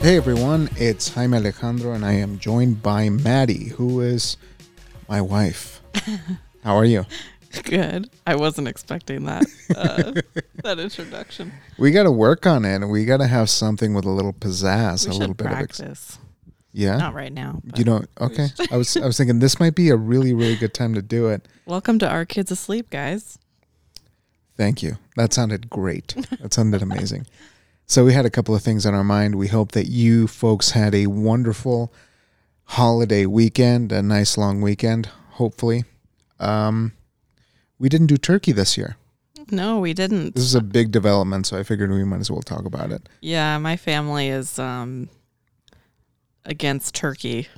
Hey everyone, it's Jaime Alejandro, and I am joined by Maddie, who is my wife. How are you? Good. I wasn't expecting that uh, that introduction. We got to work on it. We got to have something with a little pizzazz, We a little bit of practice. ex- yeah. Not right now. you know, okay. I was I was thinking this might be a really really good time to do it. welcome to our kids asleep, guys. Thank you. That sounded great. That sounded amazing. So we had a couple of things on our mind. We hope that you folks had a wonderful holiday weekend, a nice long weekend, hopefully. Um we didn't do turkey this year. No, we didn't. This is a big development, so I figured we might as well talk about it. Yeah, my family is um against turkey.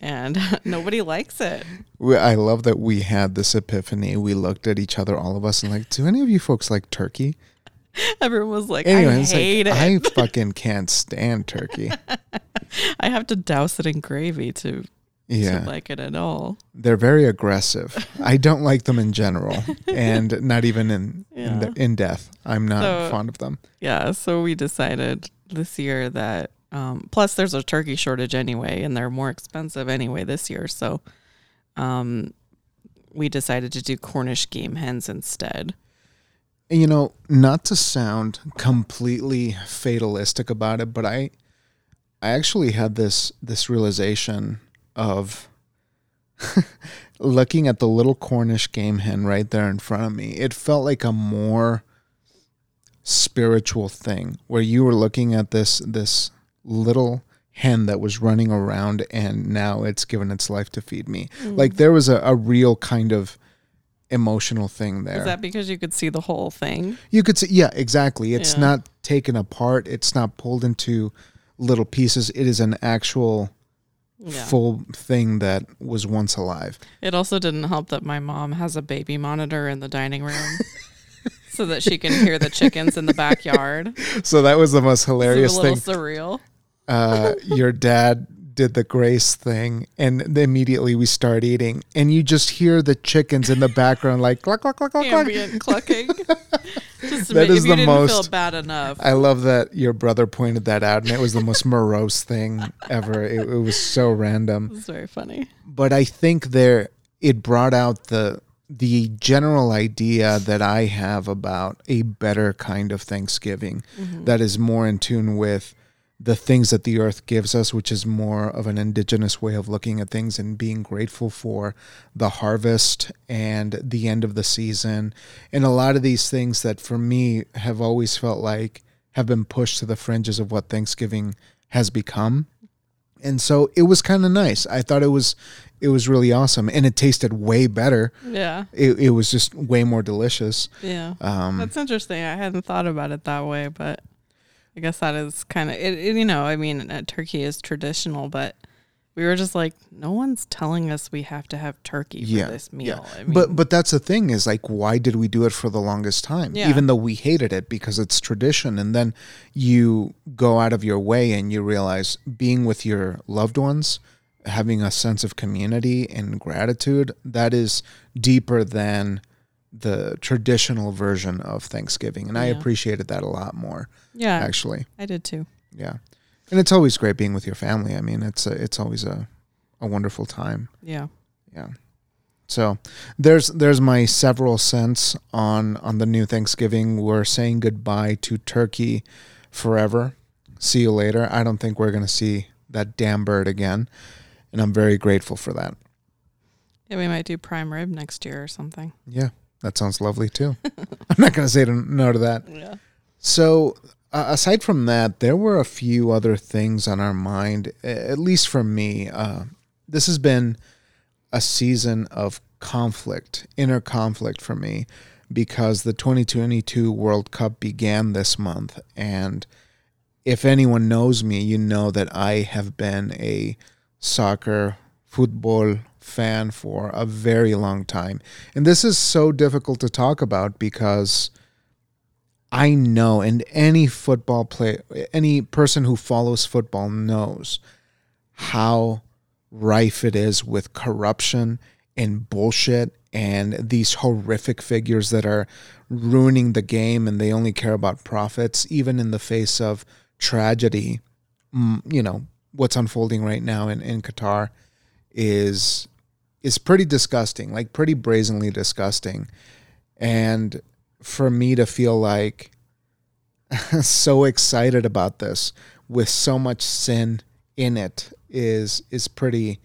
And nobody likes it. We, I love that we had this epiphany. We looked at each other, all of us, and like, do any of you folks like turkey? Everyone was like, Anyway, I hate like, it. I fucking can't stand turkey. I have to douse it in gravy to, Yeah. to like it at all. They're very aggressive. I don't like them in general, and not even in in, the, in death. I'm not So- fond of them. Yeah, so we decided this year that um, plus there's a turkey shortage anyway, and they're more expensive anyway this year. So um, we decided to do Cornish game hens instead. You know, not to sound completely fatalistic about it, but I, I actually had this this realization of looking at the little Cornish game hen right there in front of me. It felt like a more spiritual thing where you were looking at this this little hen that was running around and now it's given its life to feed me. Mm. Like there was a, a real kind of emotional thing there. Is that because you could see the whole thing? You could see, yeah, exactly. It's Yeah. not taken apart. It's not pulled into little pieces. It is an actual Yeah. full thing that was once alive. It also didn't help that my mom has a baby monitor in the dining room. So that she can hear the chickens in the backyard. So that was the most hilarious little thing. surreal. Uh, your dad did the grace thing, and immediately we start eating, and you just hear the chickens in the background, like cluck cluck cluck cluck. cluck. Ambient clucking. Just That you the didn't feel most- bad enough. I love that your brother pointed that out, and it was the most morose thing ever. It, it was so random. It's very funny. but I think there it brought out the the general idea that I have about a better kind of Thanksgiving that is more in tune with the things that the earth gives us, which is more of an indigenous way of looking at things and being grateful for the harvest and the end of the season. And a lot of these things that for me have always felt like have been pushed to the fringes of what Thanksgiving has become and so it was kind of nice. I thought it was it was really awesome, and it tasted way better. Yeah. It, it was just way more delicious. Yeah. Um, That's interesting. I hadn't thought about it that way, but I guess that is kind of it, it- You know, I mean, uh, turkey is traditional, but we were just like, no one's telling us we have to have turkey for Yeah, this meal. yeah. I mean, but but that's the thing is like, why did we do it for the longest time? Yeah. Even though we hated it because it's tradition, and then you go out of your way and you realize being with your loved ones, having a sense of community and gratitude that is deeper than the traditional version of Thanksgiving, and I appreciated that a lot more. Yeah, Actually. I did too. Yeah, and it's always great being with your family. I mean, it's a, it's always a a wonderful time. Yeah. Yeah. So there's there's my several cents on on the new Thanksgiving. We're saying goodbye to turkey forever. See you later. I don't think we're gonna see that damn bird again, and I'm very grateful for that. Yeah, we might do prime rib next year or something. Yeah, that sounds lovely too. I'm not gonna say no to that. Yeah. So, uh, aside from that, there were a few other things on our mind, at least for me. Uh, this has been a season of conflict, inner conflict for me, because the 2022 World Cup began this month. And if anyone knows me, you know that I have been a soccer, football fan for a very long time. And this is so difficult to talk about because I know, and any football player, any person who follows football knows how rife it is with corruption and bullshit and these horrific figures that are ruining the game and they only care about profits, even in the face of tragedy. Mm, you know, what's unfolding right now in, in Qatar is is pretty disgusting, like pretty brazenly disgusting. And for me to feel like so excited about this with so much sin in it is is pretty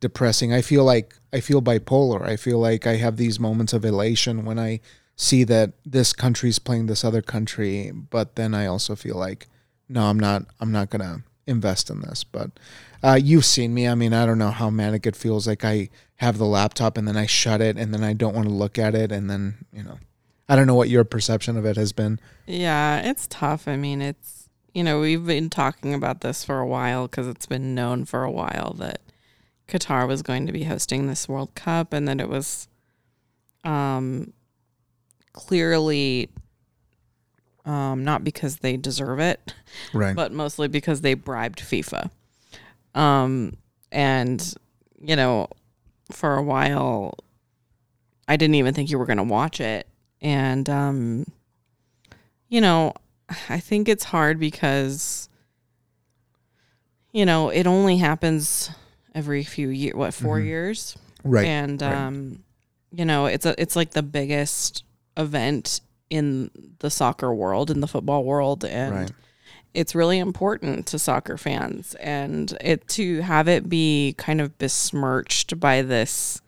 depressing. I feel like I feel bipolar. I feel like I have these moments of elation when I see that this country's playing this other country, but then I also feel like no, I'm not I'm not going to invest in this. But uh, you've seen me. I mean, I don't know how manic it feels like I have the laptop and then I shut it and then I don't want to look at it and then, you know. I don't know what your perception of it has been. Yeah, it's tough. I mean, it's you know, we've been talking about this for a while because it's been known for a while that Qatar was going to be hosting this World Cup and that it was um, clearly um, not because they deserve it, right? But mostly because they bribed FIFA. Um, and you know, for a while, I didn't even think you were going to watch it, and um, you know, I think it's hard because you know it only happens every few years. What 4 mm-hmm. years? Right. And right. um, you know, it's a it's like the biggest event in the soccer world, in the football world, and right. it's really important to soccer fans. And it to have it be kind of besmirched by this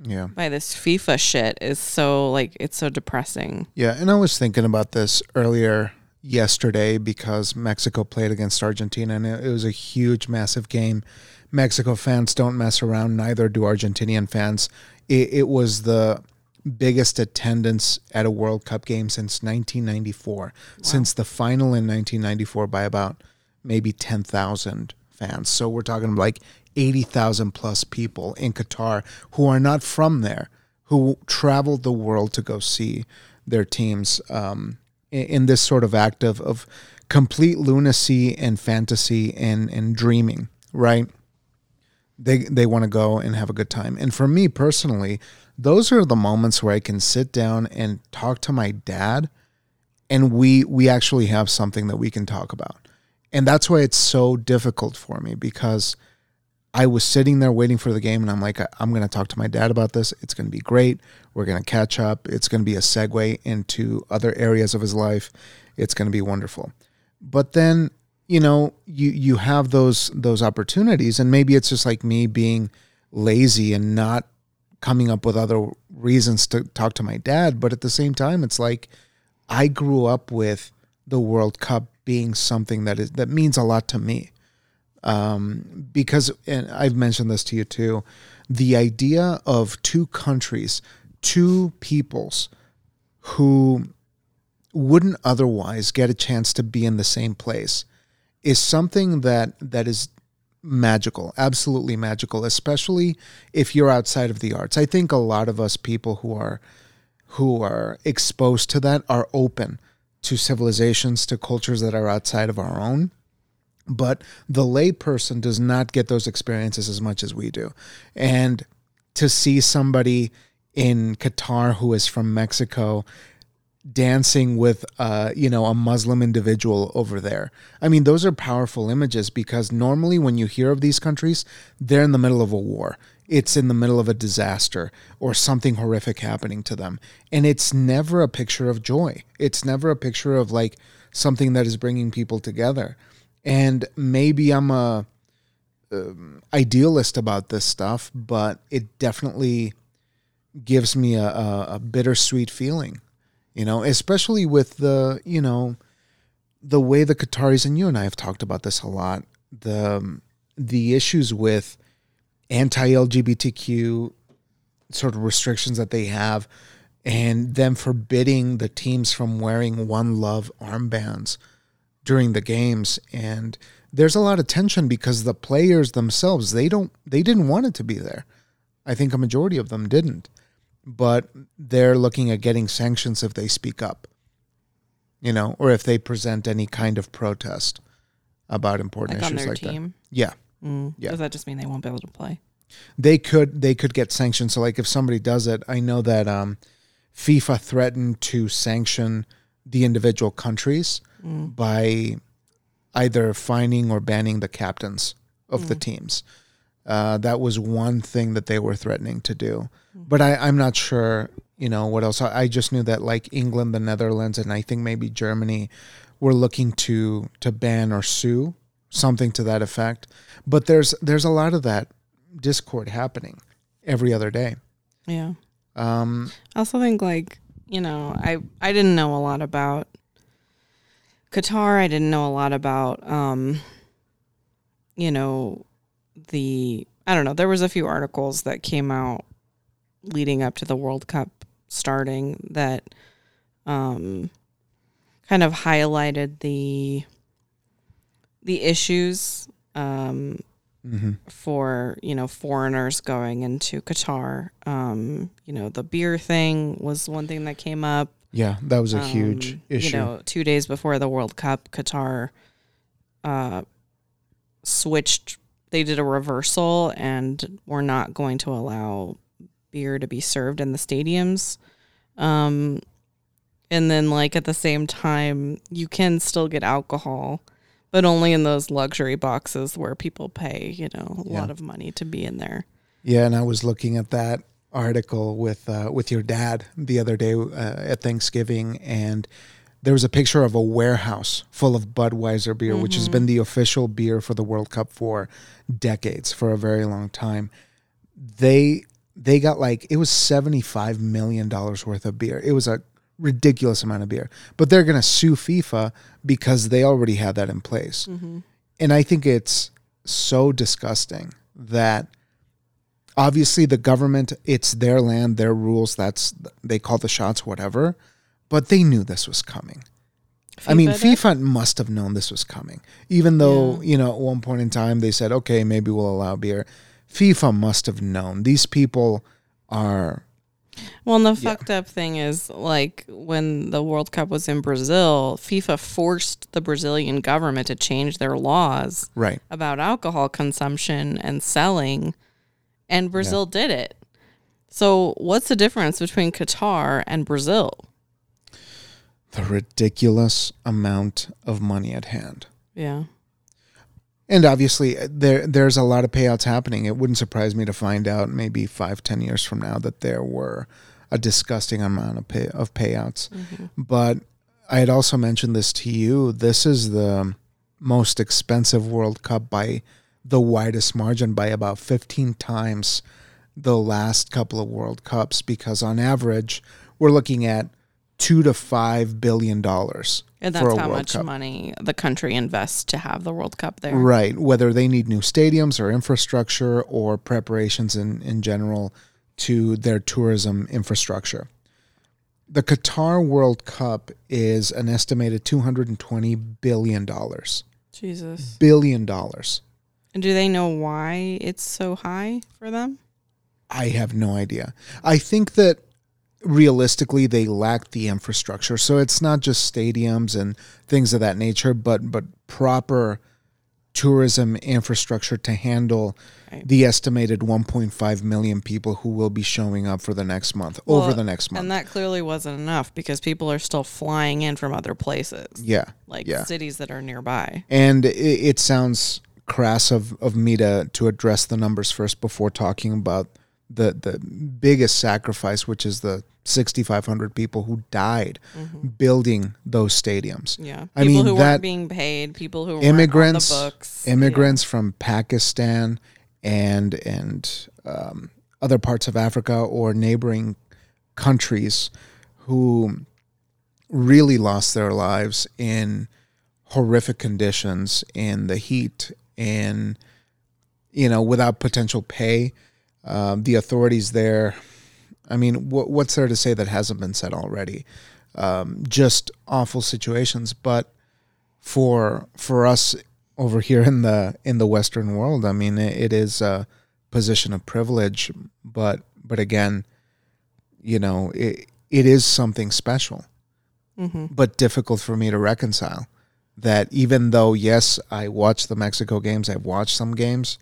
yeah by this FIFA shit is so like it's so depressing. Yeah, and I was thinking about this earlier yesterday because Mexico played against Argentina and it was a huge massive game. Mexico fans don't mess around, neither do Argentinian fans. It, it was the biggest attendance at a World Cup game since 1994, wow. since the final in 1994 by about maybe 10,000 fans. So we're talking like 80,000 plus people in Qatar who are not from there, who traveled the world to go see their teams um, in, in, this sort of act of, of complete lunacy and fantasy and, and dreaming, right? They, they want to go and have a good time. And for me personally, those are the moments where I can sit down and talk to my dad and we we actually have something that we can talk about. And that's why it's so difficult for me because I was sitting there waiting for the game and I'm like I'm going to talk to my dad about this. It's going to be great. We're going to catch up. It's going to be a segue into other areas of his life. It's going to be wonderful. But then, you know, you you have those those opportunities and maybe it's just like me being lazy and not coming up with other reasons to talk to my dad. But at the same time, it's like I grew up with the World Cup being something that is that means a lot to me. Um, because and I've mentioned this to you too, the idea of two countries, two peoples who wouldn't otherwise get a chance to be in the same place is something that that is magical, absolutely magical, especially if you're outside of the arts. I think a lot of us people who are who are exposed to that are open to civilizations, to cultures that are outside of our own. But the layperson does not get those experiences as much as we do. And to see somebody in Qatar who is from Mexico dancing with uh, you know a Muslim individual over there. I mean, those are powerful images because normally when you hear of these countries, they're in the middle of a war. It's in the middle of a disaster or something horrific happening to them. And it's never a picture of joy. It's never a picture of like something that is bringing people together. And maybe I'm a um, idealist about this stuff, but it definitely gives me a, a, a bittersweet feeling you know, especially with the, you know, the way the Qataris and you and I have talked about this a lot, the the issues with anti-LGBTQ sort of restrictions that they have and them forbidding the teams from wearing one love armbands during the games and there's a lot of tension because the players themselves they don't they didn't want it to be there. I think a majority of them didn't but they're looking at getting sanctions if they speak up, you know, or if they present any kind of protest about important like issues like team. that. Yeah, Mm. Yeah. Does that just mean they won't be able to play? they could they could get sanctioned. So like if somebody does it, I know that um, FIFA threatened to sanction the individual countries Mm. by either fining or banning the captains of the Mm. teams. Uh, that was one thing that they were threatening to do, Mm. but I, I'm not sure. You know what else? I, I just knew that like England, the Netherlands, and I think maybe Germany were looking to to ban or sue something to that effect. But there's there's a lot of that discord happening every other day. Yeah. Um, I also think like you know I I didn't know a lot about Qatar. I didn't know a lot about um you know the I don't know. There was a few articles that came out leading up to the World Cup starting that um kind of highlighted the the issues um mhm. for you know foreigners going into Qatar. Um, you know, the beer thing was one thing that came up. Yeah, that was a huge Um, issue. You know, two days before the World Cup, Qatar uh, switched. They did a reversal and were not going to allow beer to be served in the stadiums. Um, and then, like at the same time, you can still get alcohol, but only in those luxury boxes where people pay, you know, a Yeah. lot of money to be in there. Yeah, and I was looking at that article with uh, with your dad the other day uh, at Thanksgiving, and there was a picture of a warehouse full of Budweiser beer, which has been the official beer for the World Cup for decades, for a very long time. They they got like it was seventy five million dollars worth of beer. It was a ridiculous amount of beer, but they're going to sue FIFA because they already had that in place. Mm-hmm. And I think it's so disgusting that obviously the government it's their land their rules that's they call the shots whatever. But they knew this was coming. I mean FIFA did? fifa must have known this was coming. Even though you know at one point in time they said okay maybe we'll allow beer. Fifa must have known. These people are Well, and the fucked up thing is, like, when the World Cup was in Brazil, FIFA forced the Brazilian government to change their laws right about alcohol consumption and selling, and Brazil did it. So, what's the difference between Qatar and Brazil? the ridiculous amount of money at hand Yeah. And obviously, uh, there there's a lot of payouts happening. It wouldn't surprise me to find out maybe five, ten years from now that there were a disgusting amount of pay, of payouts. But I had also mentioned this to you. This is the most expensive World Cup by the widest margin, by about fifteen times the last couple of World Cups. Because on average, we're looking at two to five billion dollars And that's how much Cup. money the country invests to have the World Cup there. Right. Whether they need new stadiums or infrastructure or preparations in, in general to their tourism infrastructure. The Qatar World Cup is an estimated $220 billion. Jesus. Billion dollars. And do they know why it's so high for them? I have no idea. I think that realistically they lack the infrastructure. So it's not just stadiums and things of that nature, but but proper tourism infrastructure to handle Right. the estimated 1.5 million people who will be showing up for the next month, over the next month. And that clearly wasn't enough because people are still flying in from other places, yeah. like yeah. cities that are nearby. And it, it sounds crass of, of me to, to address the numbers first before talking about the, the biggest sacrifice, which is the 6,500 people who died building those stadiums. Yeah, people I mean, who that- weren't being paid, people who Immigrants, weren't on the books, immigrants from Pakistan and and um, other parts of Africa or neighboring countries who really lost their lives in horrific conditions in the heat in you know without potential pay um, the authorities there i mean what, what's there to say that hasn't been said already um, just awful situations but for for us over here in the in the western world i mean it, it is a position of privilege but but again you know it, it is something special hmm but difficult for me to reconcile that even though yes, I watch the Mexico games, I've watched some games,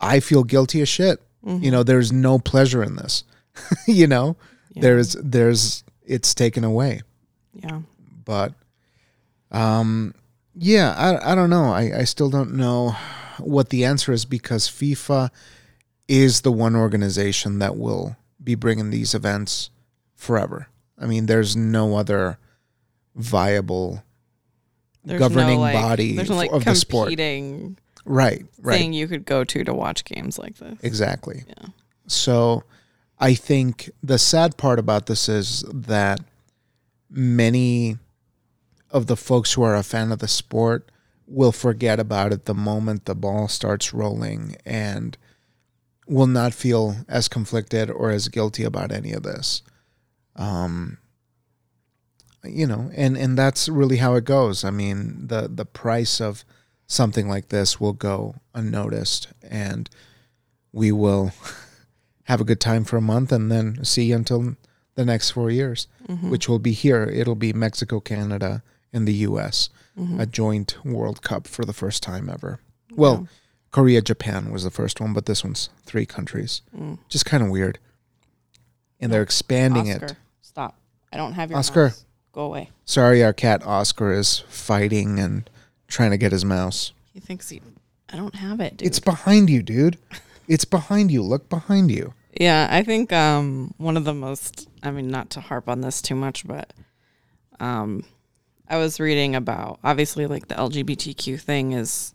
I feel guilty as shit. Mm-hmm. You know, there's no pleasure in this. you know, Yeah. there's there's it's taken away. yeah. But um yeah, I I don't know. I, I still don't know what the answer is because FIFA is the one organization that will be bringing these events forever. I mean, there's no other viable There's governing no, like, body there's no, like, of the sport. Right, right. thing you could go to to watch games like this. Exactly. Yeah. So I think the sad part about this is that many of the folks who are a fan of the sport will forget about it the moment the ball starts rolling and will not feel as conflicted or as guilty about any of this. Um you know, and and that's really how it goes. I mean, the the price of something like this will go unnoticed and we will have a good time for a month and then see you until the next four years, Mhm. which will be here. It'll be Mexico, Canada, and the U.S. Mhm. a joint World Cup for the first time ever. Well, Korea, Japan was the first one, but this one's three countries. Mm. Just kind of weird. And they're expanding Oscar, it. stop. I don't have your Oscar. mouse. Go away. Sorry, our cat Oscar is fighting and trying to get his mouse. He thinks he. I don't have it, dude. It's behind you, dude. It's behind you. Look behind you. Yeah, I think um, one of the most, I mean, not to harp on this too much, but um, I was reading about obviously like the LGBTQ thing is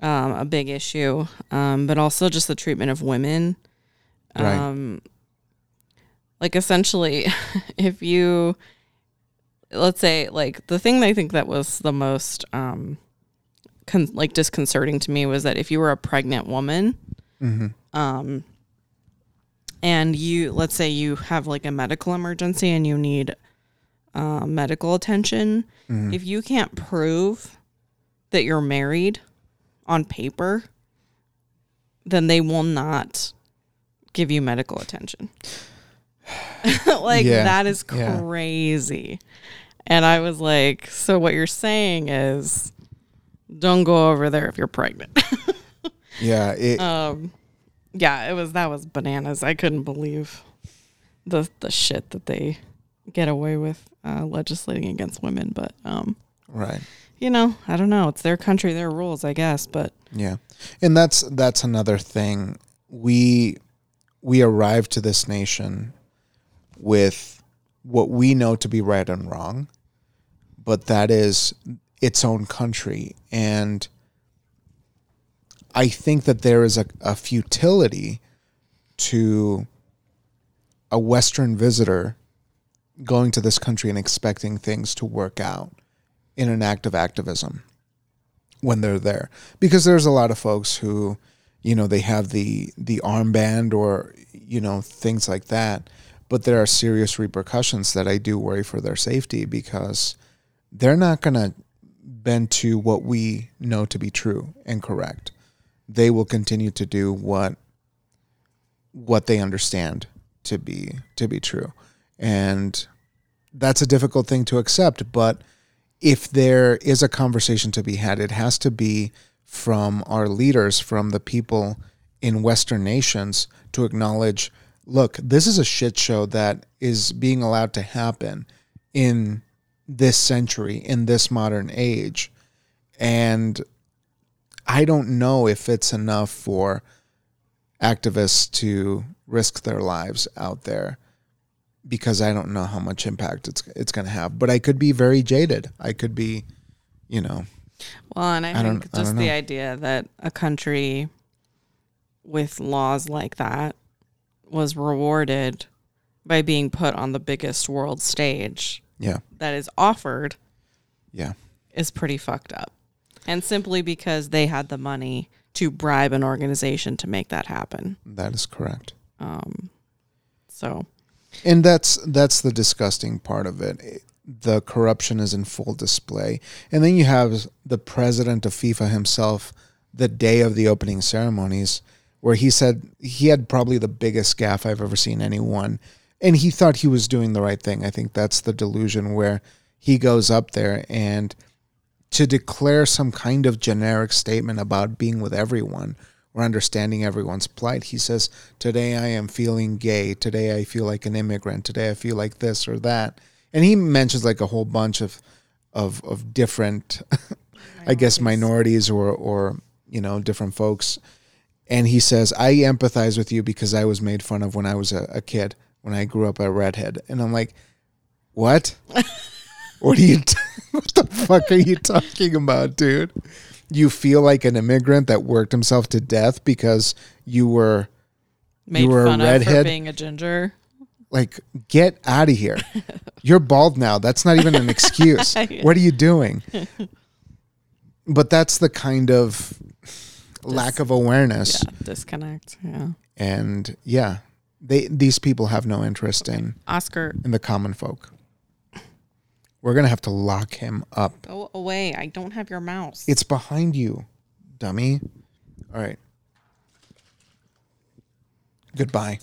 um, a big issue, um, but also just the treatment of women. Right. Um, like essentially, if you, let's say, like the thing I think that was the most um, con- like disconcerting to me was that if you were a pregnant woman, hmm um, and you let's say you have like a medical emergency and you need uh, medical attention Mhm. if you can't prove that you're married on paper then they will not give you medical attention like Yeah, that is yeah. And i was like so what you're saying is don't go over there if you're pregnant Yeah. It, um, yeah, it was that was bananas. I couldn't believe the the shit that they get away with uh, legislating against women. But um, right. you know, I don't know. It's their country, their rules, I guess. But Yeah. And that's that's another thing. We we arrived to this nation with what we know to be right and wrong, but that is its own country. And I think that there is a, a futility to a Western visitor going to this country and expecting things to work out in an act of activism when they're there because there's a lot of folks who you know they have the the armband or you know things like that but there are serious repercussions that I do worry for their safety because they're not going to bend to what we know to be true and correct. They will continue to do what what they understand to be to be true. And that's a difficult thing to accept but if there is a conversation to be had, it has to be from our leaders, from the people in Western nations to acknowledge look, this is a shit show that is being allowed to happen in this century, in this modern age. And I don't know if it's enough for activists to risk their lives out there because I don't know how much impact it's it's going to have. But I could be very jaded. I could be, you know, well, and I, I think I just don't the idea that a country with laws like that was rewarded by being put on the biggest world stage yeah, that is offered yeah, is pretty fucked up. And simply because they had the money to bribe an organization to make that happen. that is correct. Um, so, And that's that's the disgusting part of it. The corruption is in full display. And then you have the president of FIFA himself the day of the opening ceremonies where he said he had probably the biggest gaffe I've ever seen anyone and he thought he was doing the right thing. I think that's the delusion where he goes up there and to declare some kind of generic statement about being with everyone or understanding everyone's plight. He says, Today I am feeling gay. Today I feel like an immigrant. Today I feel like this or that. And he mentions like a whole bunch of of of different I guess minorities or or you know different folks. And he says, I empathize with you because I was made fun of when I was a, a kid, when I grew up a redhead. And I'm like, What? what are you t- what the fuck are you talking about, dude? You feel like an immigrant that worked himself to death because you were Made were a fun of for redhead? being a ginger. like get out of here. You're bald now. That's not even an excuse. What are you doing? But that's the kind of lack of awareness Yeah, disconnect. Yeah. and yeah, they these people have no interest in Oscar, in the common folk. We're to have to lock him up. go away. I don't have your mouse. It's behind you, dummy. All right. Goodbye.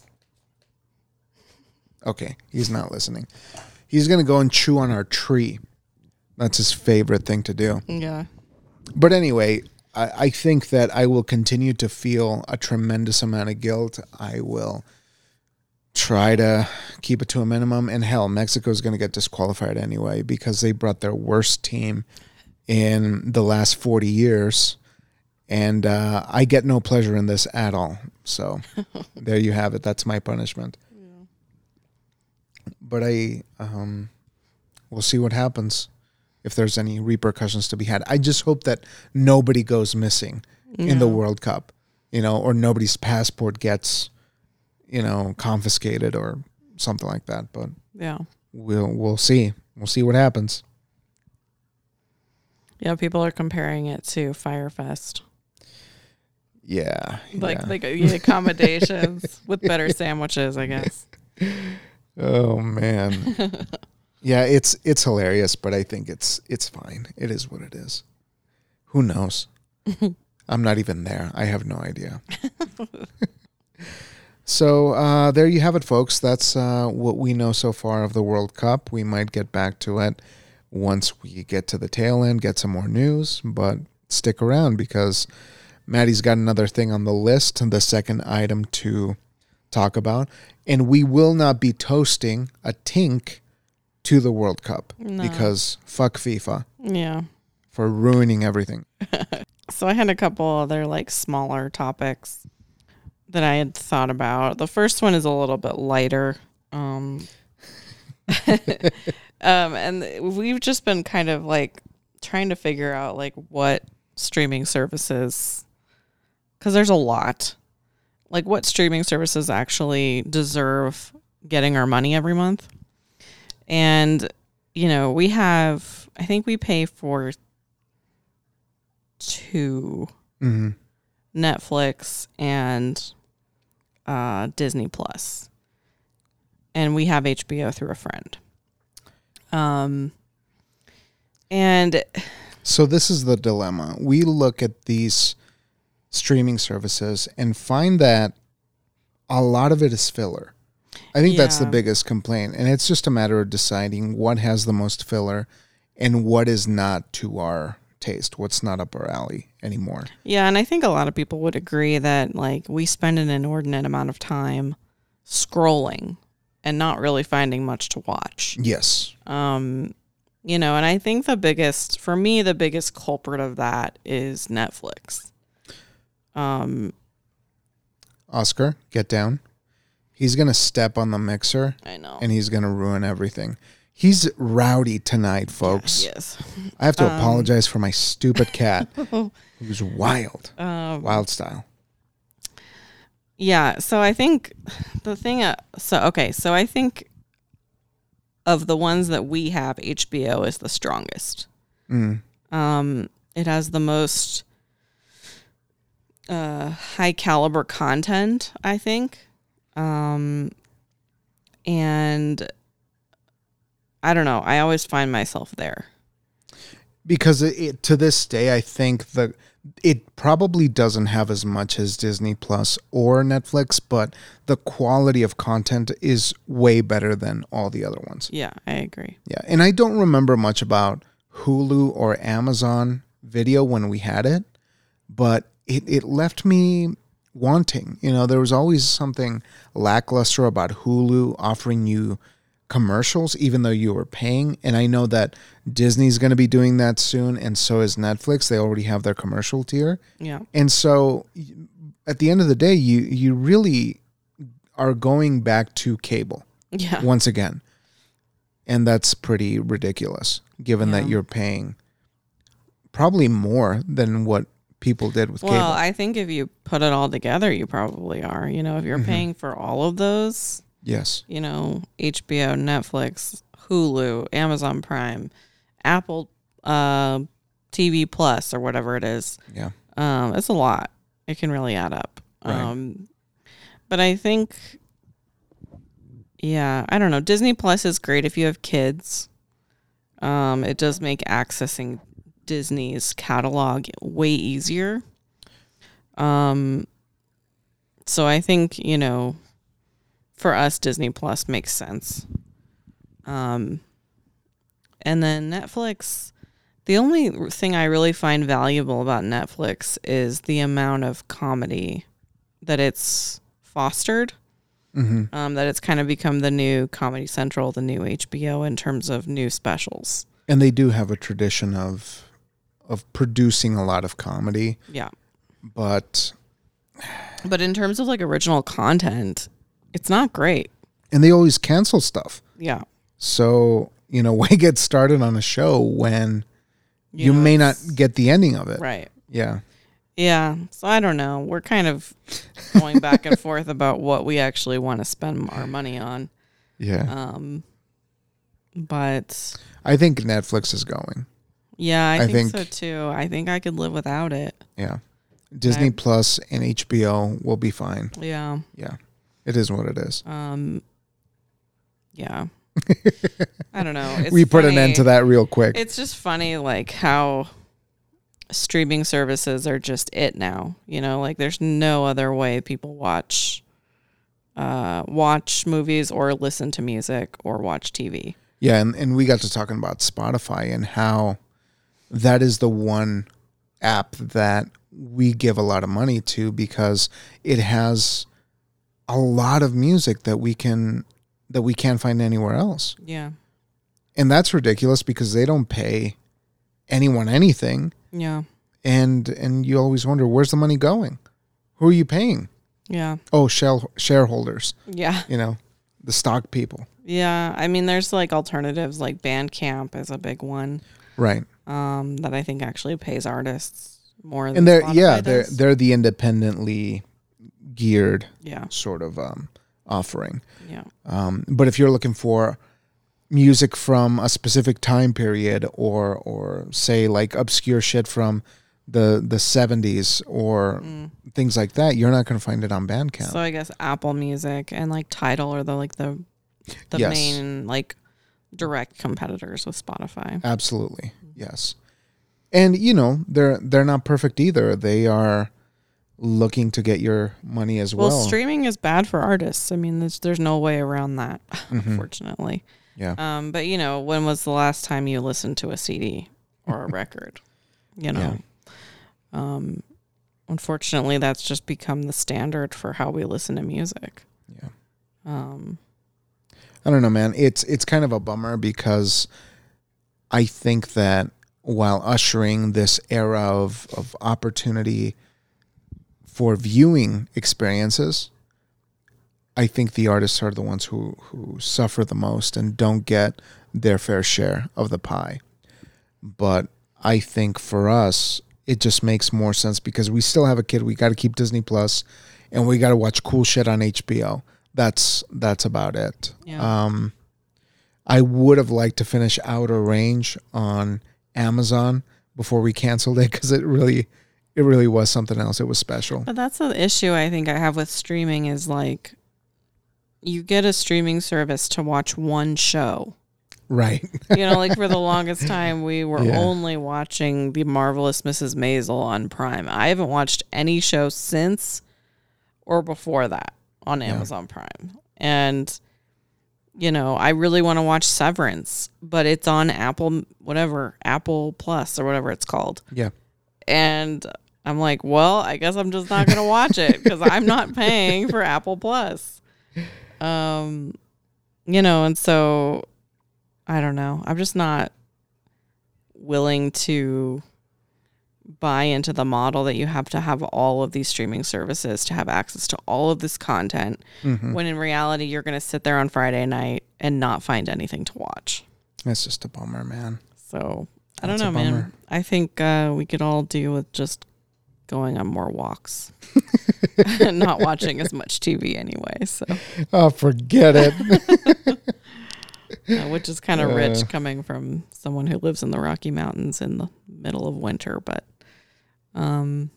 Okay, he's not listening. He's to go and chew on our tree. That's his favorite thing to do. yeah. But anyway, I, I think that I will continue to feel a tremendous amount of guilt. I will try to keep it to a minimum. And hell, Mexico is going to get disqualified anyway because they brought their worst team in the last 40 years. And uh, I get no pleasure in this at all. So there you have it. That's my punishment. But I, um, we'll see what happens if there's any repercussions to be had. I just hope that nobody goes missing in the World Cup, you know, or nobody's passport gets, you know, confiscated or something like that. But Yeah. we'll we'll see. We'll see what happens. Yeah. People are comparing it to Fyre Fest. Yeah. Like, yeah. like uh, yeah, accommodations with better sandwiches, I guess. oh man. yeah, it's it's hilarious, but I think it's it's fine. It is what it is. Who knows? I'm not even there. I have no idea. so uh, there you have it, folks. That's uh, what we know so far of the World Cup. We might get back to it once we get to the tail end, get some more news, but stick around because Maddie's got another thing on the list, the second item to talk about. And we will not be toasting a tink to the World Cup No. because fuck FIFA Yeah. for ruining everything. So I had a couple other like smaller topics that I had thought about. The first one is a little bit lighter. Um, um and we've just been kind of like trying to figure out like what streaming services cuz there's a lot. Like what streaming services actually deserve getting our money every month. And you know, we have I think we pay for two hmm Netflix and uh, Disney Plus, and we have HBO through a friend. Um, and So this is the dilemma. We look at these streaming services and find that a lot of it is filler. I think that's the biggest complaint. And it's just a matter of deciding what has the most filler and what is not to our taste, what's not up our alley anymore. yeah, and I think a lot of people would agree that like we spend an inordinate amount of time scrolling and not really finding much to watch. Yes. Um, you know, and I think the biggest for me, the biggest culprit of that is Netflix. Um, Oscar, get down. He's going to step on the mixer I know. and he's going to ruin everything. He's rowdy tonight, folks. Yes. I have to Um, apologize for my stupid cat. who's wild. Um, Wild style. Yeah. So I think the thing, uh, so, okay. So I think of the ones that we have, HBO is the strongest. Mm. Um, it has the most uh, high caliber content, I think. Um, and I don't know. I always find myself there. because it, it, to this day i think the it probably doesn't have as much as disney plus or netflix but the quality of content is way better than all the other ones Yeah, I agree. yeah and i don't remember much about Hulu or Amazon video when we had it, but it, it left me wanting. You know, there was always something lackluster about Hulu offering you commercials, even though you were paying. And I know that Disney's going to be doing that soon, and so is Netflix. They already have their commercial tier. Yeah. And so at the end of the day, you you really are going back to cable Yeah. once again. And that's pretty ridiculous given that you're paying probably more than what people did with Well, cable. I think if you put it all together, you probably are. You know, if you're Mhm. paying for all of those, yes. you know, HBO, Netflix, Hulu, Amazon Prime, Apple uh, TV Plus, or whatever it is, Yeah. um, it's a lot. It can really add up. Right. Um, but I think, yeah, I don't know. Disney Plus is great if you have kids. Um, it does make accessing Disney's catalog way easier. Um, so I think you know, for us, Disney Plus makes sense. Um, and then Netflix. The only thing I really find valuable about Netflix is the amount of comedy that it's fostered. hmm Um, that it's kind of become the new Comedy Central, the new HBO in terms of new specials. And they do have a tradition of of producing a lot of comedy, Yeah. but But in terms of like original content, it's not great. and they always cancel stuff. Yeah. So, you know, why get started on a show when you, know, may not get the ending of it? Right. Yeah. Yeah. So I don't know. We're kind of going back and forth about what we actually want to spend our money on. Yeah. Um, but I think Netflix is going. Yeah, I, I think, so too. I think I could live without it. Yeah. Disney. Plus and HBO will be fine. Yeah. Yeah. It is what it is. Um, yeah. I don't know. It's we put an end to that real quick. It's just funny, like how streaming services are just it now. You know, like there's no other way people watch, uh, watch movies or listen to music or watch TV. Yeah, and, and we got to talking about Spotify and how that is the one app that we give a lot of money to because it has a lot of music that we can that we can't find anywhere else. Yeah, And that's ridiculous because they don't pay anyone anything yeah, and and you always wonder where's the money going? Who are you paying? yeah, Oh, share, shareholders, yeah, you know, the stock people. yeah. I mean, there's like alternatives, like Bandcamp is a big one Right. Um, that I think actually pays artists more. Than And they're Spotify yeah, they're does. they're the independently geared yeah, sort of um, offering. yeah, Um, but if you're looking for music from a specific time period, or or say like obscure shit from the the 70s or Mm. things like that, you're not going to find it on Bandcamp. So I guess Apple Music and like Tidal are the like the the Yes. main like direct competitors with Spotify. Absolutely, yes. And you know they're they're not perfect either. They are looking to get your money as Well, well. streaming is bad for artists. I mean, there's there's no way around that, Mhm. unfortunately. Yeah. Um, but you know, when was the last time you listened to a CD or a record? You know. Um, unfortunately, that's just become the standard for how we listen to music. Yeah. Um, I don't know, man. It's it's kind of a bummer because I think that while ushering this era of, of opportunity for viewing experiences, I think the artists are the ones who, who suffer the most and don't get their fair share of the pie. But I think for us, it just makes more sense because we still have a kid. We got to keep Disney Plus, and we got to watch cool shit on HBO. That's that's about it. Yeah. Um, I would have liked to finish Outer Range on Amazon before we canceled it because it really, it really was something else. It was special. But that's the issue I think I have with streaming is like you get a streaming service to watch one show. Right. You know, like for the longest time we were Yeah. only watching The Marvelous Mrs. Maisel on Prime. I haven't watched any show since or before that on Yeah. Amazon Prime. And you know, I really want to watch Severance, but it's on Apple, whatever, Apple Plus or whatever it's called. Yeah. And I'm like, well, I guess I'm just not going to watch it because I'm not paying for Apple Plus. Um, you know, and so I don't know. I'm just not willing to buy into the model that you have to have all of these streaming services to have access to all of this content Mm-hmm. when in reality you're going to sit there on Friday night and not find anything to watch. That's just a bummer, man. So, I don't know, man. I think uh, we could all do with just going on more walks and not watching as much TV anyway. So, Oh, forget it. uh, which is kind of rich Uh. coming from someone who lives in the Rocky Mountains in the middle of winter. But, um,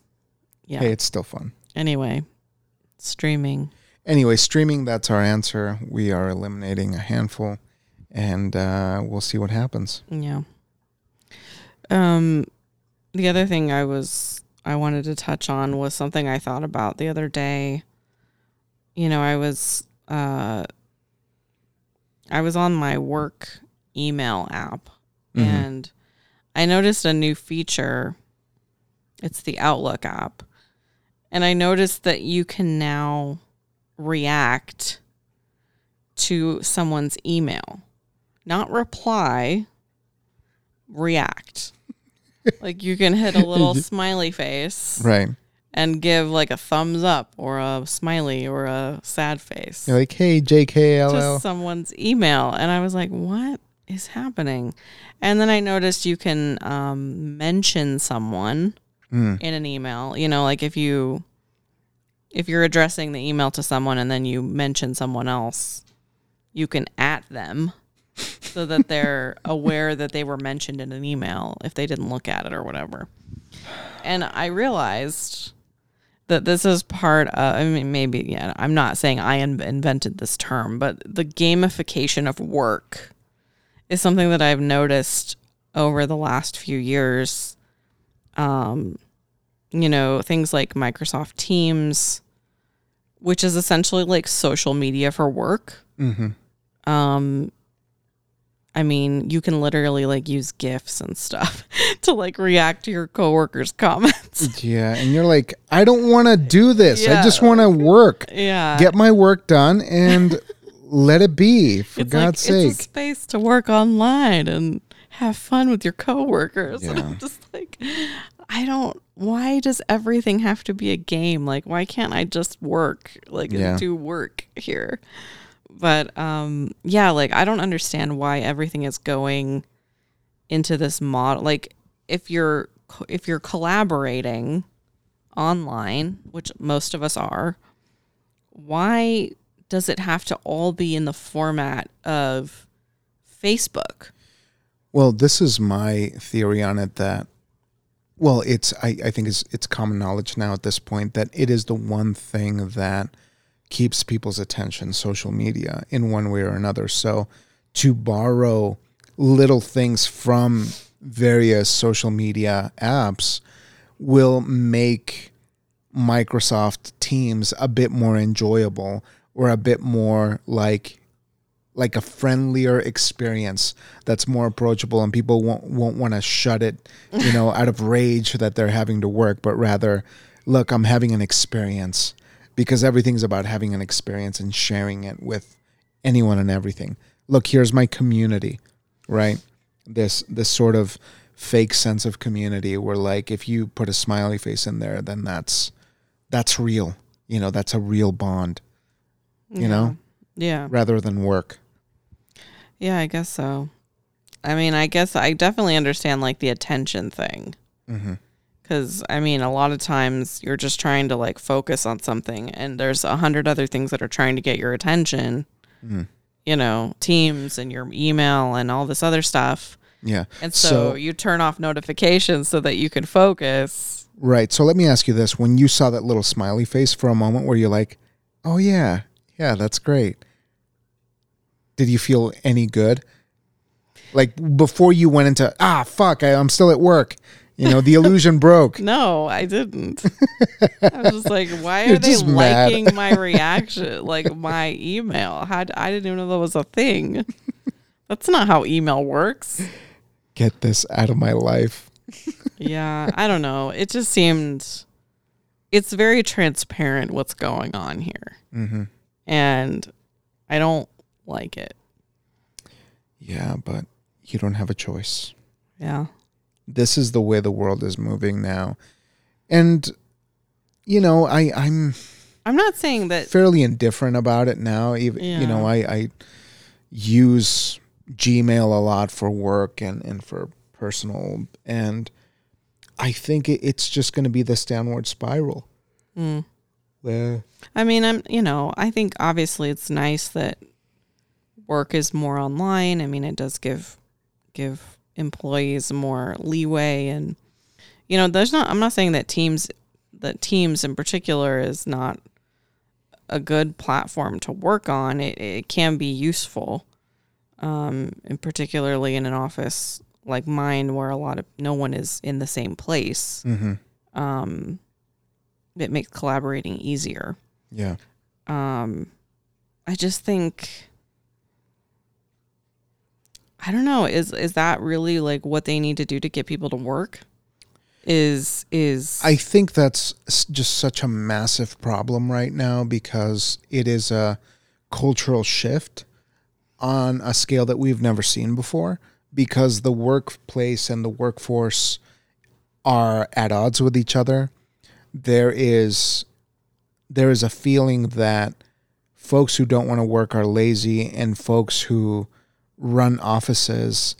yeah. Hey, it's still fun. Anyway, streaming. Anyway, streaming, that's our answer. We are eliminating a handful and uh, we'll see what happens. Yeah. Um, the other thing I was I wanted to touch on was something I thought about the other day. You know, I was uh, I was on my work email app, Mhm. and I noticed a new feature. It's the Outlook app, and I noticed that you can now react to someone's email, not reply, react. like you can hit a little smiley face Right. and give like a thumbs up or a smiley or a sad face You're like, hey, JKLL. to someone's email. And I was like, what is happening? And then I noticed you can um, mention someone Mm. in an email. You know, like if you if you're addressing the email to someone and then you mention someone else, you can at them so that they're aware that they were mentioned in an email if they didn't look at it or whatever. And I realized that this is part of, I mean, maybe, yeah, I'm not saying I in- invented this term, but the gamification of work is something that I've noticed over the last few years. Um, you know, things like Microsoft Teams, which is essentially like social media for work. hmm Um, I mean, you can literally like use GIFs and stuff to like react to your coworkers' comments. Yeah. And you're like, I don't want to do this. I just want to work, yeah. get my work done, and let it be, for it's God's like, sake. It's a space to work online and have fun with your coworkers. And Yeah. I'm just like, I don't. Why does everything have to be a game? Like, why can't I just work? Like, Yeah. do work here. But um, yeah, like I don't understand why everything is going into this model. Like, if you're if you're collaborating online, which most of us are, why does it have to all be in the format of Facebook? Well, this is my theory on it that well, it's I, I think it's it's common knowledge now at this point that it is the one thing that keeps people's attention, social media, in one way or another. So to borrow little things from various social media apps will make Microsoft Teams a bit more enjoyable or a bit more like like a friendlier experience that's more approachable and people won't won't want to shut it, you know, out of rage that they're having to work, but rather, look, I'm having an experience because everything's about having an experience and sharing it with anyone and everything. Look, here's my community, right? This this sort of fake sense of community where like if you put a smiley face in there, then that's that's real. You know, that's a real bond, you know, Yeah. rather than work. Yeah, I guess so. I mean, I guess I definitely understand like the attention thing. Because, I mean, a lot of times you're just trying to like focus on something and there's a hundred other things that are trying to get your attention, Mhm. you know, Teams and your email and all this other stuff. Yeah. And so, So- you turn off notifications so that you can focus. Right. So let me ask you this. When you saw that little smiley face for a moment, were you like, oh, yeah, yeah, that's great? Did you feel any good? Like before you went into, ah, fuck, I, I'm still at work. You know, the illusion broke. No, I didn't. I was just like, why You're are they mad. liking my reaction, like my email? How I didn't even know that was a thing. That's not how email works. Get this out of my life. Yeah, I don't know. It just seemed it's very transparent what's going on here. Mm-hmm. And I don't like it. Yeah, but you don't have a choice. Yeah. This is the way the world is moving now. And you know, I I'm I'm not saying that fairly indifferent about it now. Even you know, I, I use Gmail a lot for work and, and for personal and I think it, it's just going to be this downward spiral. mm. Where I mean, I'm, you know, I think obviously it's nice that work is more online. I mean, it does give give employees more leeway and you know, there's not I'm not saying that teams that teams in particular is not a good platform to work on. It it can be useful. Um and particularly in an office like mine where a lot of no one is in the same place. mm-hmm. Um it makes collaborating easier yeah, um i just think i don't know is is that really like what they need to do to get people to work is is I think that's just such a massive problem right now because it is a cultural shift on a scale that we've never seen before because the workplace and the workforce are at odds with each other. There is there is a feeling that folks who don't want to work are lazy and folks who run offices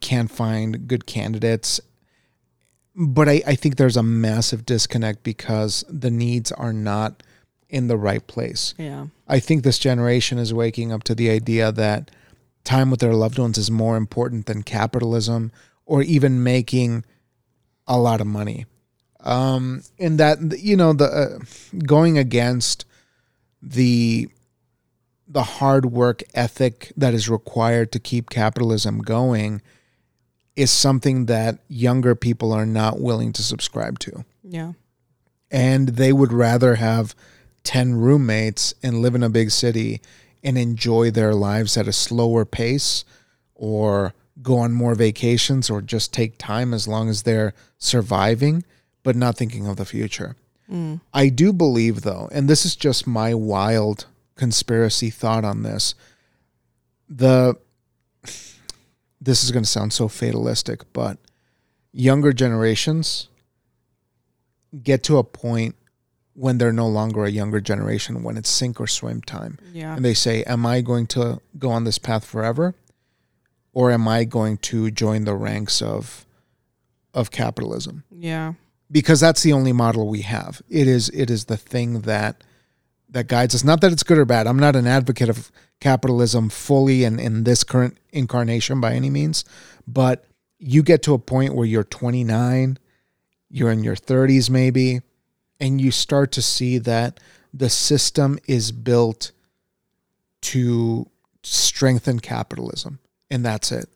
can't find good candidates but I, I think there's a massive disconnect because the needs are not in the right place. yeah I think this generation is waking up to the idea that time with their loved ones is more important than capitalism or even making a lot of money. Um, and that you know the uh, going against the the hard work ethic that is required to keep capitalism going is something that younger people are not willing to subscribe to yeah and they would rather have 10 roommates and live in a big city and enjoy their lives at a slower pace or go on more vacations or just take time as long as they're surviving but not thinking of the future. mm. I do believe though, and this is just my wild conspiracy thought on this. The this is going to sound so fatalistic, but younger generations get to a point when they're no longer a younger generation when it's sink or swim time. yeah And they say, "Am I going to go on this path forever or am I going to join the ranks of of capitalism?" yeah because that's the only model we have. It is it is the thing that that guides us. Not that it's good or bad. I'm not an advocate of capitalism fully and in this current incarnation by any means, but you get to a point where you're 29, you're in your 30s maybe, and you start to see that the system is built to strengthen capitalism, and that's it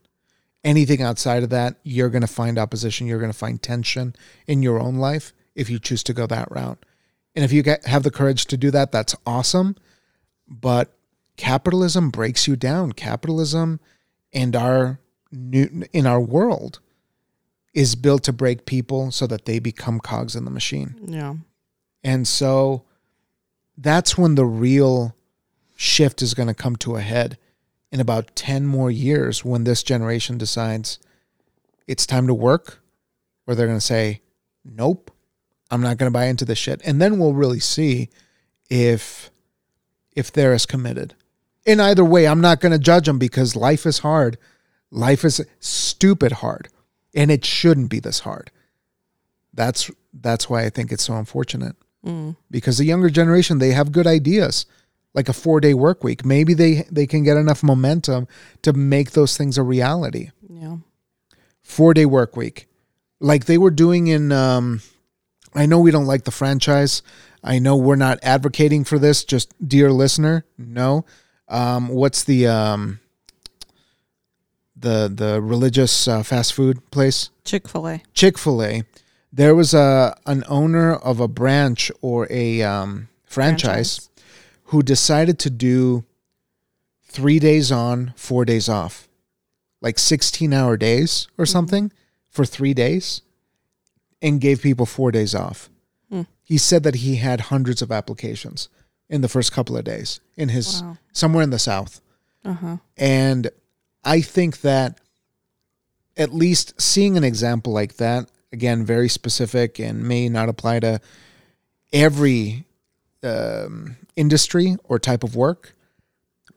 anything outside of that, you're going to find opposition. You're going to find tension in your own life if you choose to go that route. And if you get, have the courage to do that, that's awesome. But capitalism breaks you down. Capitalism and our new in our world is built to break people so that they become cogs in the machine. yeah And so that's when the real shift is going to come to a head in about 10 more years when this generation decides it's time to work, or they're going to say, nope, I'm not going to buy into this shit. And then we'll really see if if they're as committed. In either way, I'm not going to judge them because life is hard. Life is stupid hard, and it shouldn't be this hard. That's that's why I think it's so unfortunate mm. because the younger generation they have good ideas like a four day work week maybe they they can get enough momentum to make those things a reality yeah four day work week like they were doing in um i know we don't like the franchise. I know we're not advocating for this just dear listener no. Um what's the um the the religious uh, fast food place, Chick Fil A. Chick Fil A. There was a an owner of a branch or a um, franchise, who decided to do three days on, four days off, like sixteen hour days or something for three days, and gave people four days off. Hmm. He said that he had hundreds of applications in the first couple of days in his Wow. somewhere in the south. Uh huh. And I think that at least seeing an example like that, again, very specific and may not apply to every um, industry or type of work,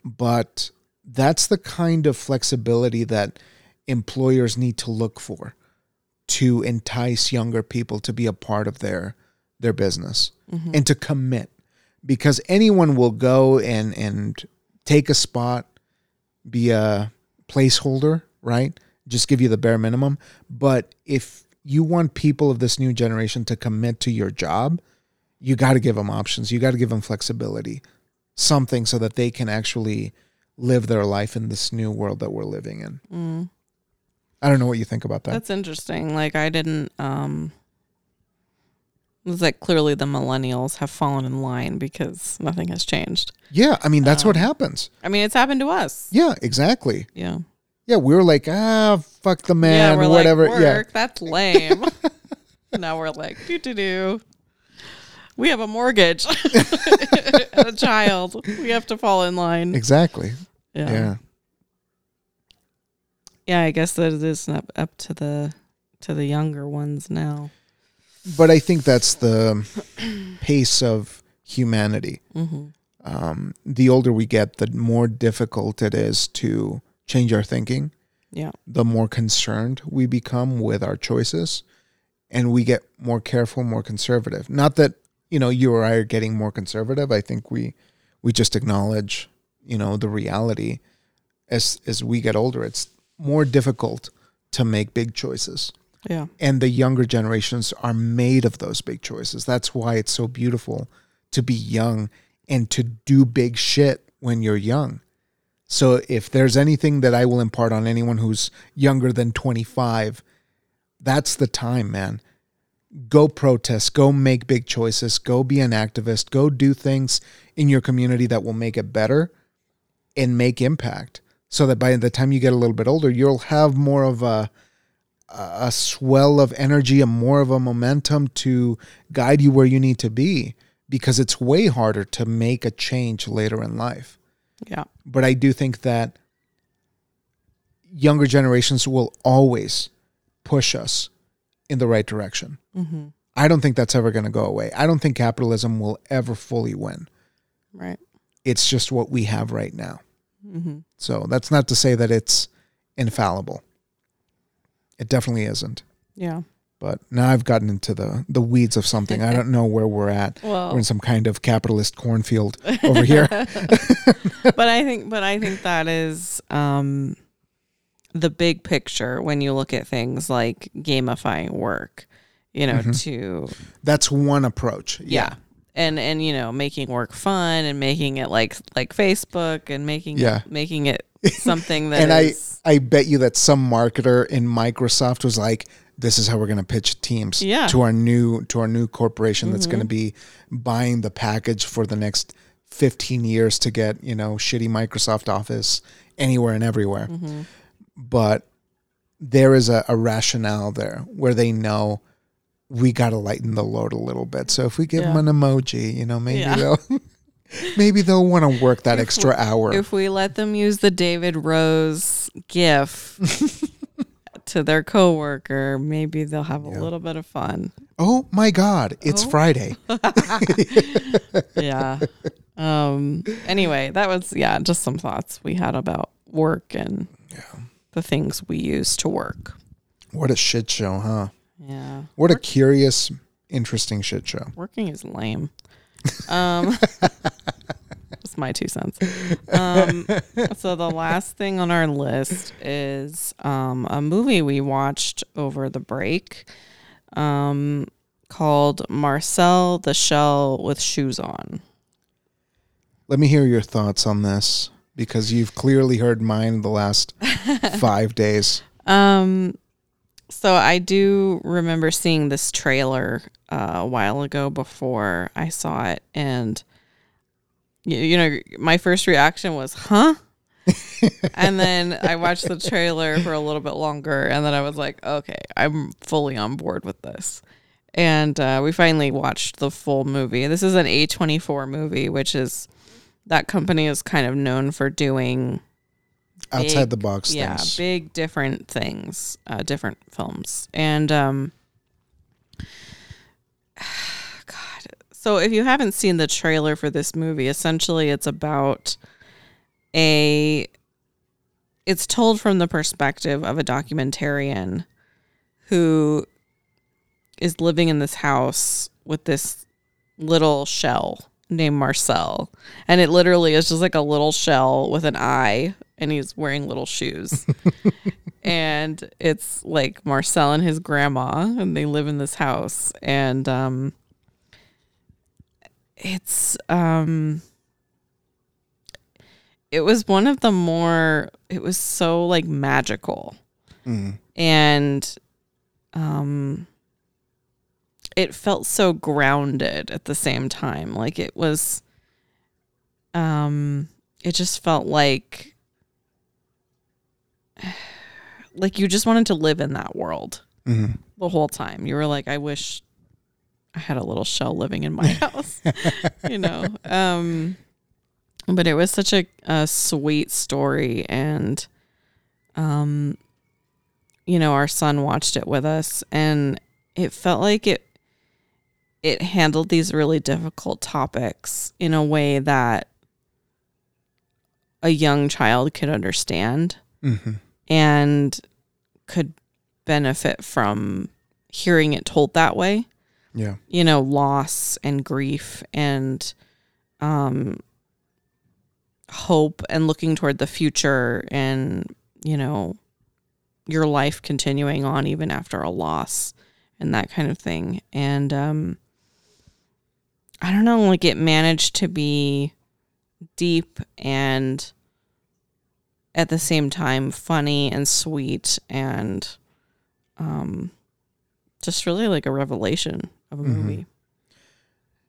but that's the kind of flexibility that employers need to look for to entice younger people to be a part of their their business and to commit. Because anyone will go and and take a spot be a placeholder right? Just give you the bare minimum. But if you want people of this new generation to commit to your job you got to give them options. You got to give them flexibility something so that they can actually live their life in this new world that we're living in. Mm. I don't know what you think about that That's interesting. Like I didn't um it's like clearly the millennials have fallen in line because nothing has changed. yeah i mean that's what Um, happens I mean, it's happened to us. yeah exactly Yeah. yeah we were like ah fuck the man yeah, whatever like, yeah that's lame. now we're like, do do do. We have a mortgage and a child. We have to fall in line. exactly Yeah. yeah. Yeah, I guess that it is up up to the to the younger ones now. but i think that's the pace of humanity Mm-hmm. um, the older we get, the more difficult it is to change our thinking, Yeah. the more concerned we become with our choices, and we get more careful, more conservative. Not that you know you or I are getting more conservative. I think we we just acknowledge you know the reality as as we get older. It's more difficult to make big choices Yeah. and the younger generations are made of those big choices. That's why it's so beautiful to be young and to do big shit when you're young. So if there's anything that I will impart on anyone who's younger than 25, that's the time, man. Go protest, go make big choices, go be an activist, go do things in your community that will make it better and make impact. So that by the time you get a little bit older, you'll have more of a a swell of energy and more of a momentum to guide you where you need to be because it's way harder to make a change later in life. Yeah. But I do think that younger generations will always push us in the right direction. Mm-hmm. I don't think that's ever going to go away. I don't think capitalism will ever fully win. Right. It's just what we have right now. Mm-hmm. So that's not to say that it's infallible. It definitely isn't. Yeah. But now I've gotten into the the weeds of something. I don't know where we're at. Well, We're in some kind of capitalist cornfield over here. but I think, but I think that is um, the big picture when you look at things like gamifying work. You know, Mhm. to That's one approach. yeah. And and you know making work fun and making it like like Facebook and making Yeah. making it something that And I- is- I bet you that some marketer in Microsoft was like, "This is how we're going to pitch Teams Yeah. to our new to our new corporation that's Mhm. going to be buying the package for the next 15 years to get you know shitty Microsoft Office anywhere and everywhere." Mhm. But there is a, a rationale there where they know we got to lighten the load a little bit. So if we give Yeah. them an emoji, you know, maybe Yeah. they'll maybe they'll want to work that If extra hour. if we let them use the David Rose GIF to their coworker, maybe they'll have a little bit of fun. oh my God, it's Oh. Friday. yeah. Um. Anyway, that was yeah, just some thoughts we had about work and the things we use to work. What a shit show, huh? Yeah. What a curious, interesting shit show. Working is lame. Um, just my two cents. Um, so the last thing on our list is um, a movie we watched over the break um, called Marcel the Shell with Shoes On. Let me hear your thoughts on this. because you've clearly heard mine the last five days. Um, so I do remember seeing this trailer uh, a while ago before I saw it, and you, you know, my first reaction was, "Huh." and then I watched the trailer for a little bit longer, and then I was like, "Okay, I'm fully on board with this." And uh, we finally watched the full movie. This is an A24 movie, which is that company is kind of known for doing Outside big- the box yeah things. big different things uh, different films. And um god. So if you haven't seen the trailer for this movie essentially it's about a it's told from the perspective of a documentarian who is living in this house with this little shell named Marcel. And it literally is just like a little shell with an eye and he's wearing little shoes. and it's like Marcel and his grandma and they live in this house and um it's um it was one of the more it was so like magical Mm. and um it felt so grounded at the same time. Like it was um it just felt like like you just wanted to live in that world Mhm. the whole time. You were like i wish i had a little shell living in my house you know? Um but it was such a, a sweet story and um you know our son watched it with us and it felt like it it handled these really difficult topics in a way that a young child could understand Mhm. and could benefit from hearing it told that way Yeah. you know loss and grief and um hope and looking toward the future and you know your life continuing on even after a loss and that kind of thing and um i don't know like it managed to be deep and at the same time funny and sweet and um just really like a revelation of a Mhm. movie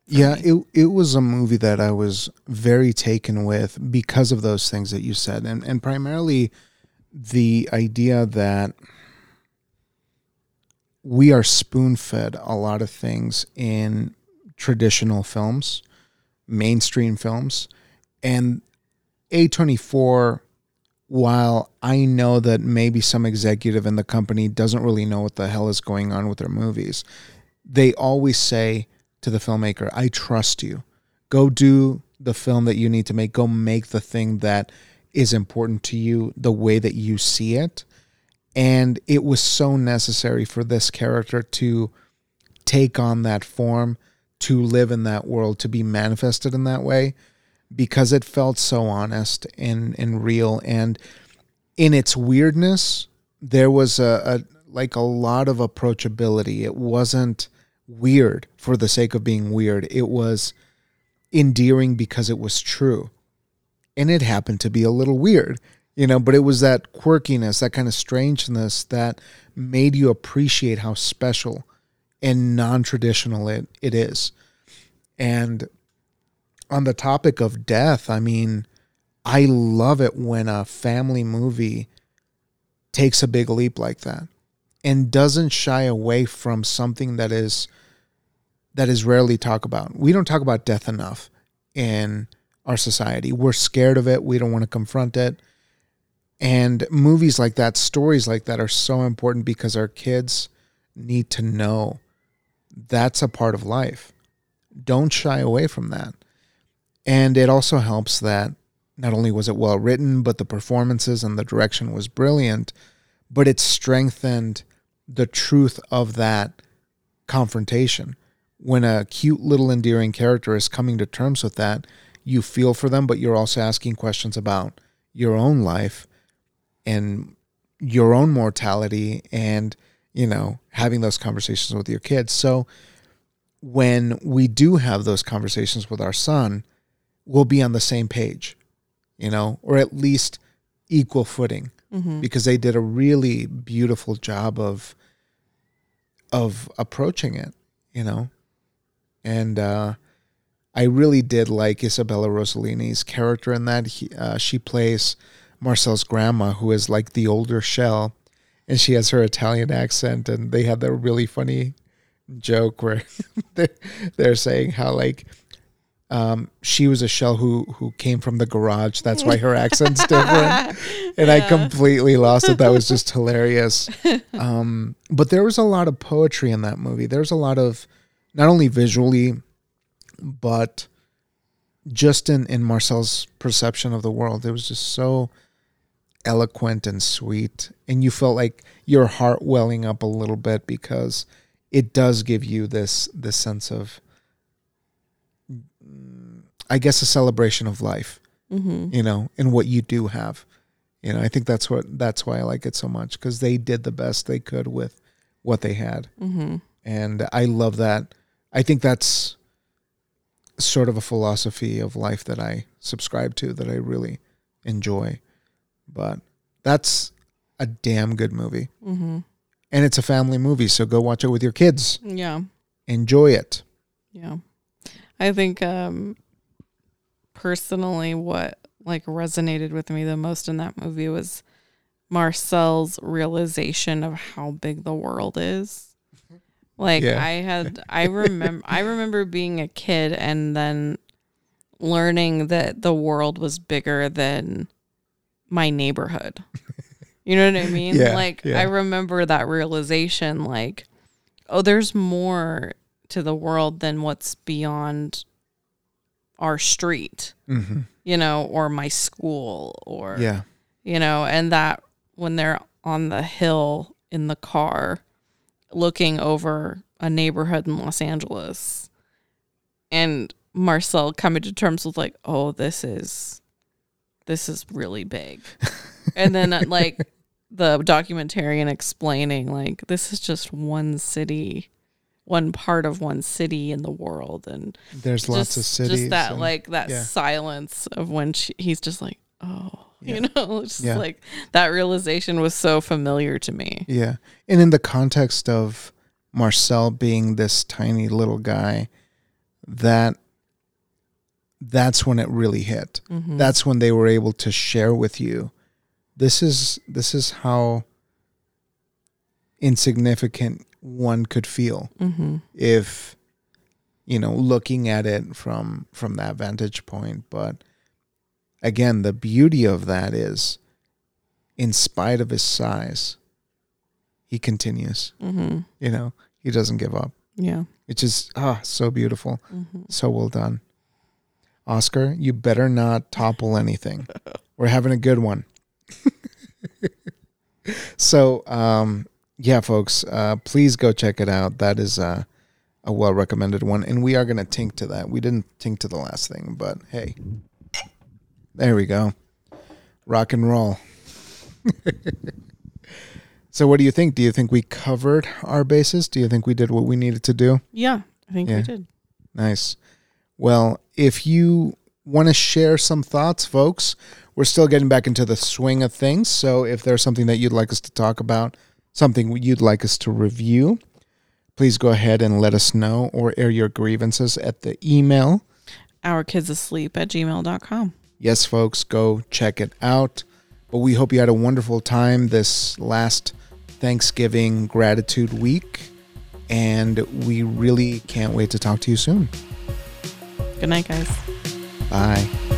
Yeah, it it was a movie that I was very taken with because of those things that you said, and and primarily the idea that we are spoon fed a lot of things in traditional films, mainstream films, and A twenty four. While I know that maybe some executive in the company doesn't really know what the hell is going on with their movies, they always say to the filmmaker, I trust you. Go do the film that you need to make. Go make the thing that is important to you the way that you see it. And it was so necessary for this character to take on that form, to live in that world, to be manifested in that way, because it felt so honest and, and real. And in its weirdness, there was a, a like a lot of approachability. It wasn't weird for the sake of being weird. It was endearing because it was true. And it happened to be a little weird, you know, but it was that quirkiness, that kind of strangeness that made you appreciate how special and non traditional it, it is. And on the topic of death, I mean, I love it when a family movie takes a big leap like that and doesn't shy away from something that is that is rarely talked about. We don't talk about death enough in our society. We're scared of it. We don't want to confront it. And movies like that, stories like that are so important because our kids need to know that's a part of life. Don't shy away from that. And it also helps that not only was it well written, but the performances and the direction was brilliant, but it strengthened the truth of that confrontation. When a cute little endearing character is coming to terms with that, you feel for them, but you're also asking questions about your own life and your own mortality and, you know, having those conversations with your kids. So when we do have those conversations with our son, we'll be on the same page. you know, or at least equal footing Mm-hmm. because they did a really beautiful job of of approaching it, you know. And uh I really did like Isabella Rossellini's character in that. He, uh, she plays Marcel's grandma, who is like the older Shell, and she has her Italian accent. And they have that really funny joke where they're, they're saying how like um, she was a Shell who who came from the garage. That's why her accent's different. And I completely lost it. That was just hilarious. Um, but there was a lot of poetry in that movie. There's a lot of not only visually but just in in Marcel's perception of the world, it was just so eloquent and sweet, and you felt like your heart welling up a little bit because it does give you this this sense of, mm, I guess, a celebration of life, Mm-hmm. you know, and what you do have. You know, I think that's what that's why I like it so much because they did the best they could with what they had Mm-hmm. and I love that. I think that's sort of a philosophy of life that I subscribe to that I really enjoy. But that's a damn good movie. Mm-hmm. And it's a family movie, so go watch it with your kids. Yeah. Enjoy it. Yeah. I think um personally what like resonated with me the most in that movie was Marcel's realization of how big the world is. Like Yeah. I had I remember I remember being a kid and then learning that the world was bigger than my neighborhood. You know what I mean? Yeah, like yeah. I remember that realization like oh there's more to the world than what's beyond our street, hmm you know, or my school or Yeah. you know, and that when they're on the hill in the car looking over a neighborhood in Los Angeles and Marcel coming to terms with like, oh, this is this is really big. and then uh, like the documentarian explaining like this is just one city, one part of one city in the world and There's lots of cities. Just that and- like that yeah. silence of when she, he's just like, oh, Yeah. you know, just Yeah. like that realization was so familiar to me. Yeah. And in the context of Marcel being this tiny little guy, that that's when it really hit. Mhm. That's when they were able to share with you this is this is how insignificant one could feel Mhm. if you know looking at it from from that vantage point but again the beauty of that is in spite of his size he continues Mhm. you know he doesn't give up Yeah. which is ah so beautiful Mhm. so well done oscar you better not topple anything. We're having a good one. So um yeah folks uh please go check it out. That is uh a well recommended one and we are going to tink to that. We didn't tink to the last thing but hey. There we go. Rock and roll. So what do you think? Do you think we covered our bases? Do you think we did what we needed to do? Yeah, I think Yeah. we did. Nice. Well, if you want to share some thoughts, folks, we're still getting back into the swing of things. So if there's something that you'd like us to talk about, something you'd like us to review, please go ahead and let us know or air your grievances at the email. Our kids asleep at gmail.com. Yes, folks, go check it out. But we hope you had a wonderful time this last Thanksgiving gratitude week. And we really can't wait to talk to you soon. Good night, guys. Bye.